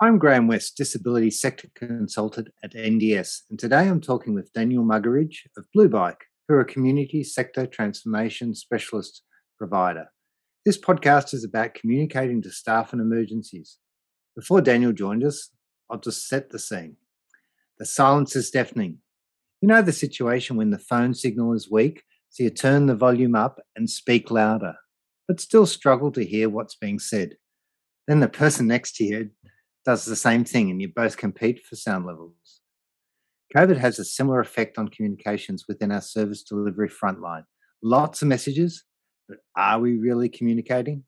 I'm Graeme West, Disability Sector Consultant at NDS, and today I'm talking with Daniel Muggeridge of Blue Bike, who are a community sector transformation specialist provider. This podcast is about communicating to staff in emergencies. Before Daniel joined us, I'll just set the scene. The silence is deafening. You know the situation when the phone signal is weak, so you turn the volume up and speak louder, but still struggle to hear what's being said. Then the person next to you does the same thing and you both compete for sound levels. COVID has a similar effect on communications within our service delivery frontline. Lots of messages, but are we really communicating?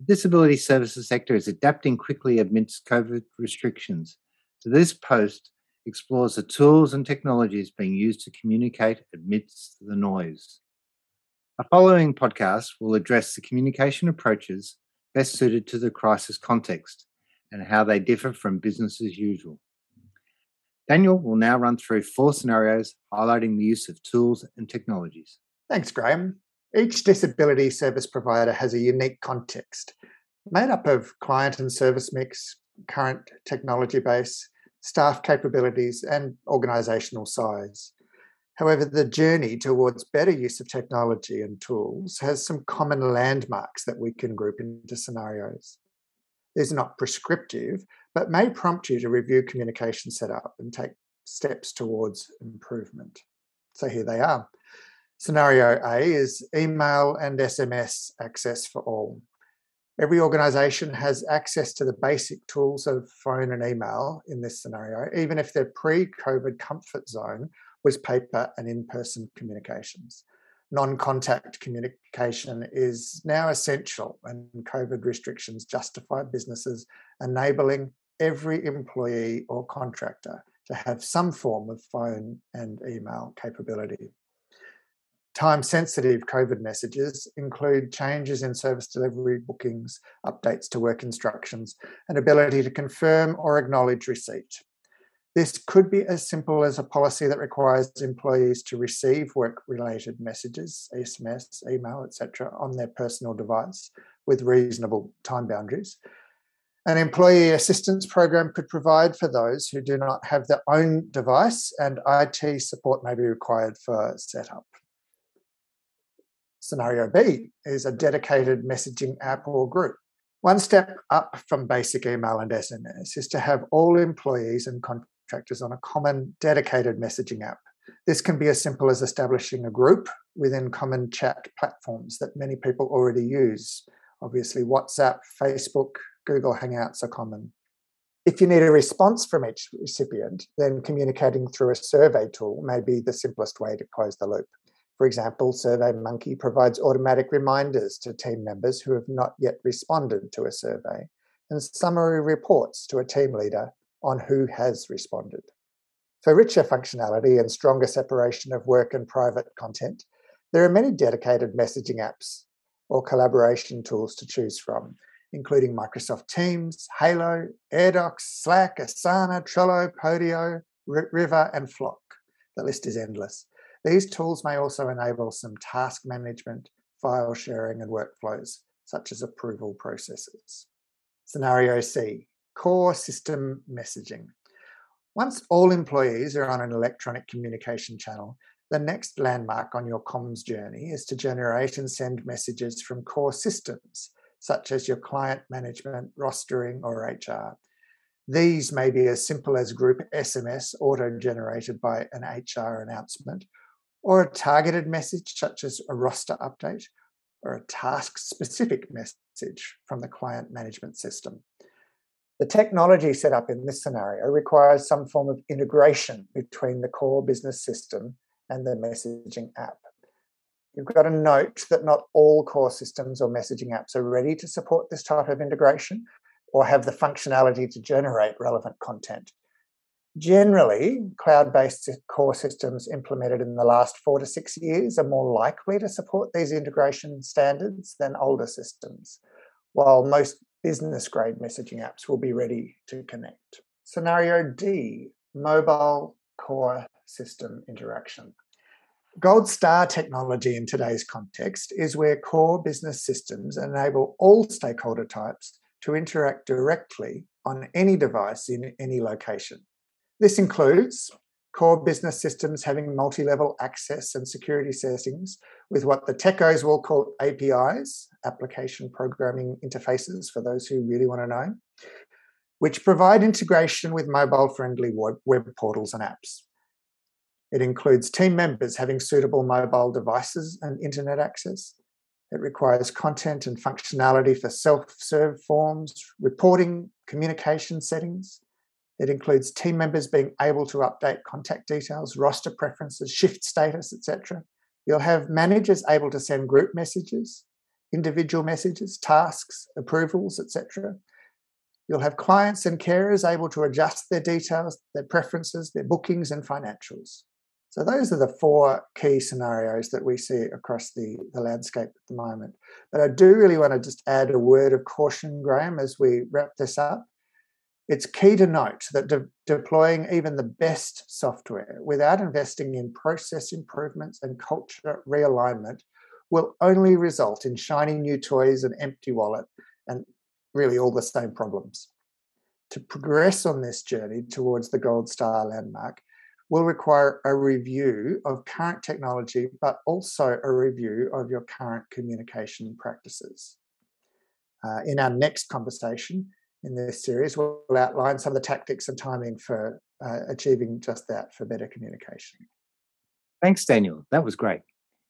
The disability services sector is adapting quickly amidst COVID restrictions. So this post explores the tools and technologies being used to communicate amidst the noise. Our following podcast will address the communication approaches best suited to the crisis context and how they differ from business as usual. Daniel will now run through four scenarios highlighting the use of tools and technologies. Thanks, Graeme. Each disability service provider has a unique context made up of client and service mix, current technology base, staff capabilities, and organisational size. However, the journey towards better use of technology and tools has some common landmarks that we can group into scenarios is not prescriptive, but may prompt you to review communication setup and take steps towards improvement. So here they are. Scenario A is email and SMS access for all. Every organization has access to the basic tools of phone and email in this scenario, even if their pre COVID comfort zone was paper and in person communications non contact communication is now essential, and COVID restrictions justify businesses enabling every employee or contractor to have some form of phone and email capability. Time sensitive COVID messages include changes in service delivery bookings, updates to work instructions, and ability to confirm or acknowledge receipt. This could be as simple as a policy that requires employees to receive work-related messages, SMS, email, etc., on their personal device with reasonable time boundaries. An employee assistance program could provide for those who do not have their own device, and IT support may be required for setup. Scenario B is a dedicated messaging app or group. One step up from basic email and SMS is to have all employees and contractors on a common dedicated messaging app. This can be as simple as establishing a group within common chat platforms that many people already use. Obviously, WhatsApp, Facebook, Google Hangouts are common. If you need a response from each recipient, then communicating through a survey tool may be the simplest way to close the loop. For example, SurveyMonkey provides automatic reminders to team members who have not yet responded to a survey and summary reports to a team leader on who has responded. For richer functionality and stronger separation of work and private content, there are many dedicated messaging apps or collaboration tools to choose from, including Microsoft Teams, Halo, AirDocs, Slack, Asana, Trello, Podio, River, and Flock. The list is endless. These tools may also enable some task management, file sharing, and workflows, such as approval processes. Scenario C core system messaging. Once all employees are on an electronic communication channel, the next landmark on your comms journey is to generate and send messages from core systems, such as your client management, rostering, or HR. These may be as simple as group SMS auto generated by an HR announcement, or a targeted message, such as a roster update, or a task specific message from the client management system. The technology set up in this scenario requires some form of integration between the core business system and the messaging app. You've got to note that not all core systems or messaging apps are ready to support this type of integration or have the functionality to generate relevant content. Generally, cloud based core systems implemented in the last four to six years are more likely to support these integration standards than older systems, while most business grade messaging apps will be ready to connect. Scenario D mobile core system interaction. Gold star technology in today's context is where core business systems enable all stakeholder types to interact directly on any device in any location. This includes core business systems having multi level access and security settings with what the techos will call APIs, application programming interfaces, for those who really want to know, which provide integration with mobile friendly web, portals and apps. It includes team members having suitable mobile devices and internet access. It requires content and functionality for self serve forms, reporting, communication settings, it includes team members being able to update contact details, roster preferences, shift status, etc. You'll have managers able to send group messages, individual messages, tasks, approvals, etc. You'll have clients and carers able to adjust their details, their preferences, their bookings, and financials. So, those are the four key scenarios that we see across the, the landscape at the moment. But I do really want to just add a word of caution, Graeme, as we wrap this up. It's key to note that de- deploying even the best software without investing in process improvements and culture realignment will only result in shiny new toys and empty wallet and really all the same problems. To progress on this journey towards the gold star landmark will require a review of current technology, but also a review of your current communication practices. Uh, in our next conversation, in this series we'll outline some of the tactics and timing for uh, achieving just that for better communication. Thanks, Daniel. That was great.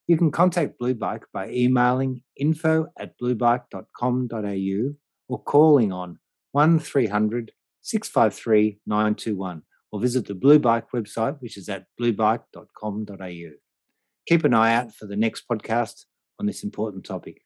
You can contact Blue Bike by emailing info at bluebike.com.au or calling on 1300 653 921 or visit the Blue Bike website, which is at bluebike.com.au. Keep an eye out for the next podcast on this important topic.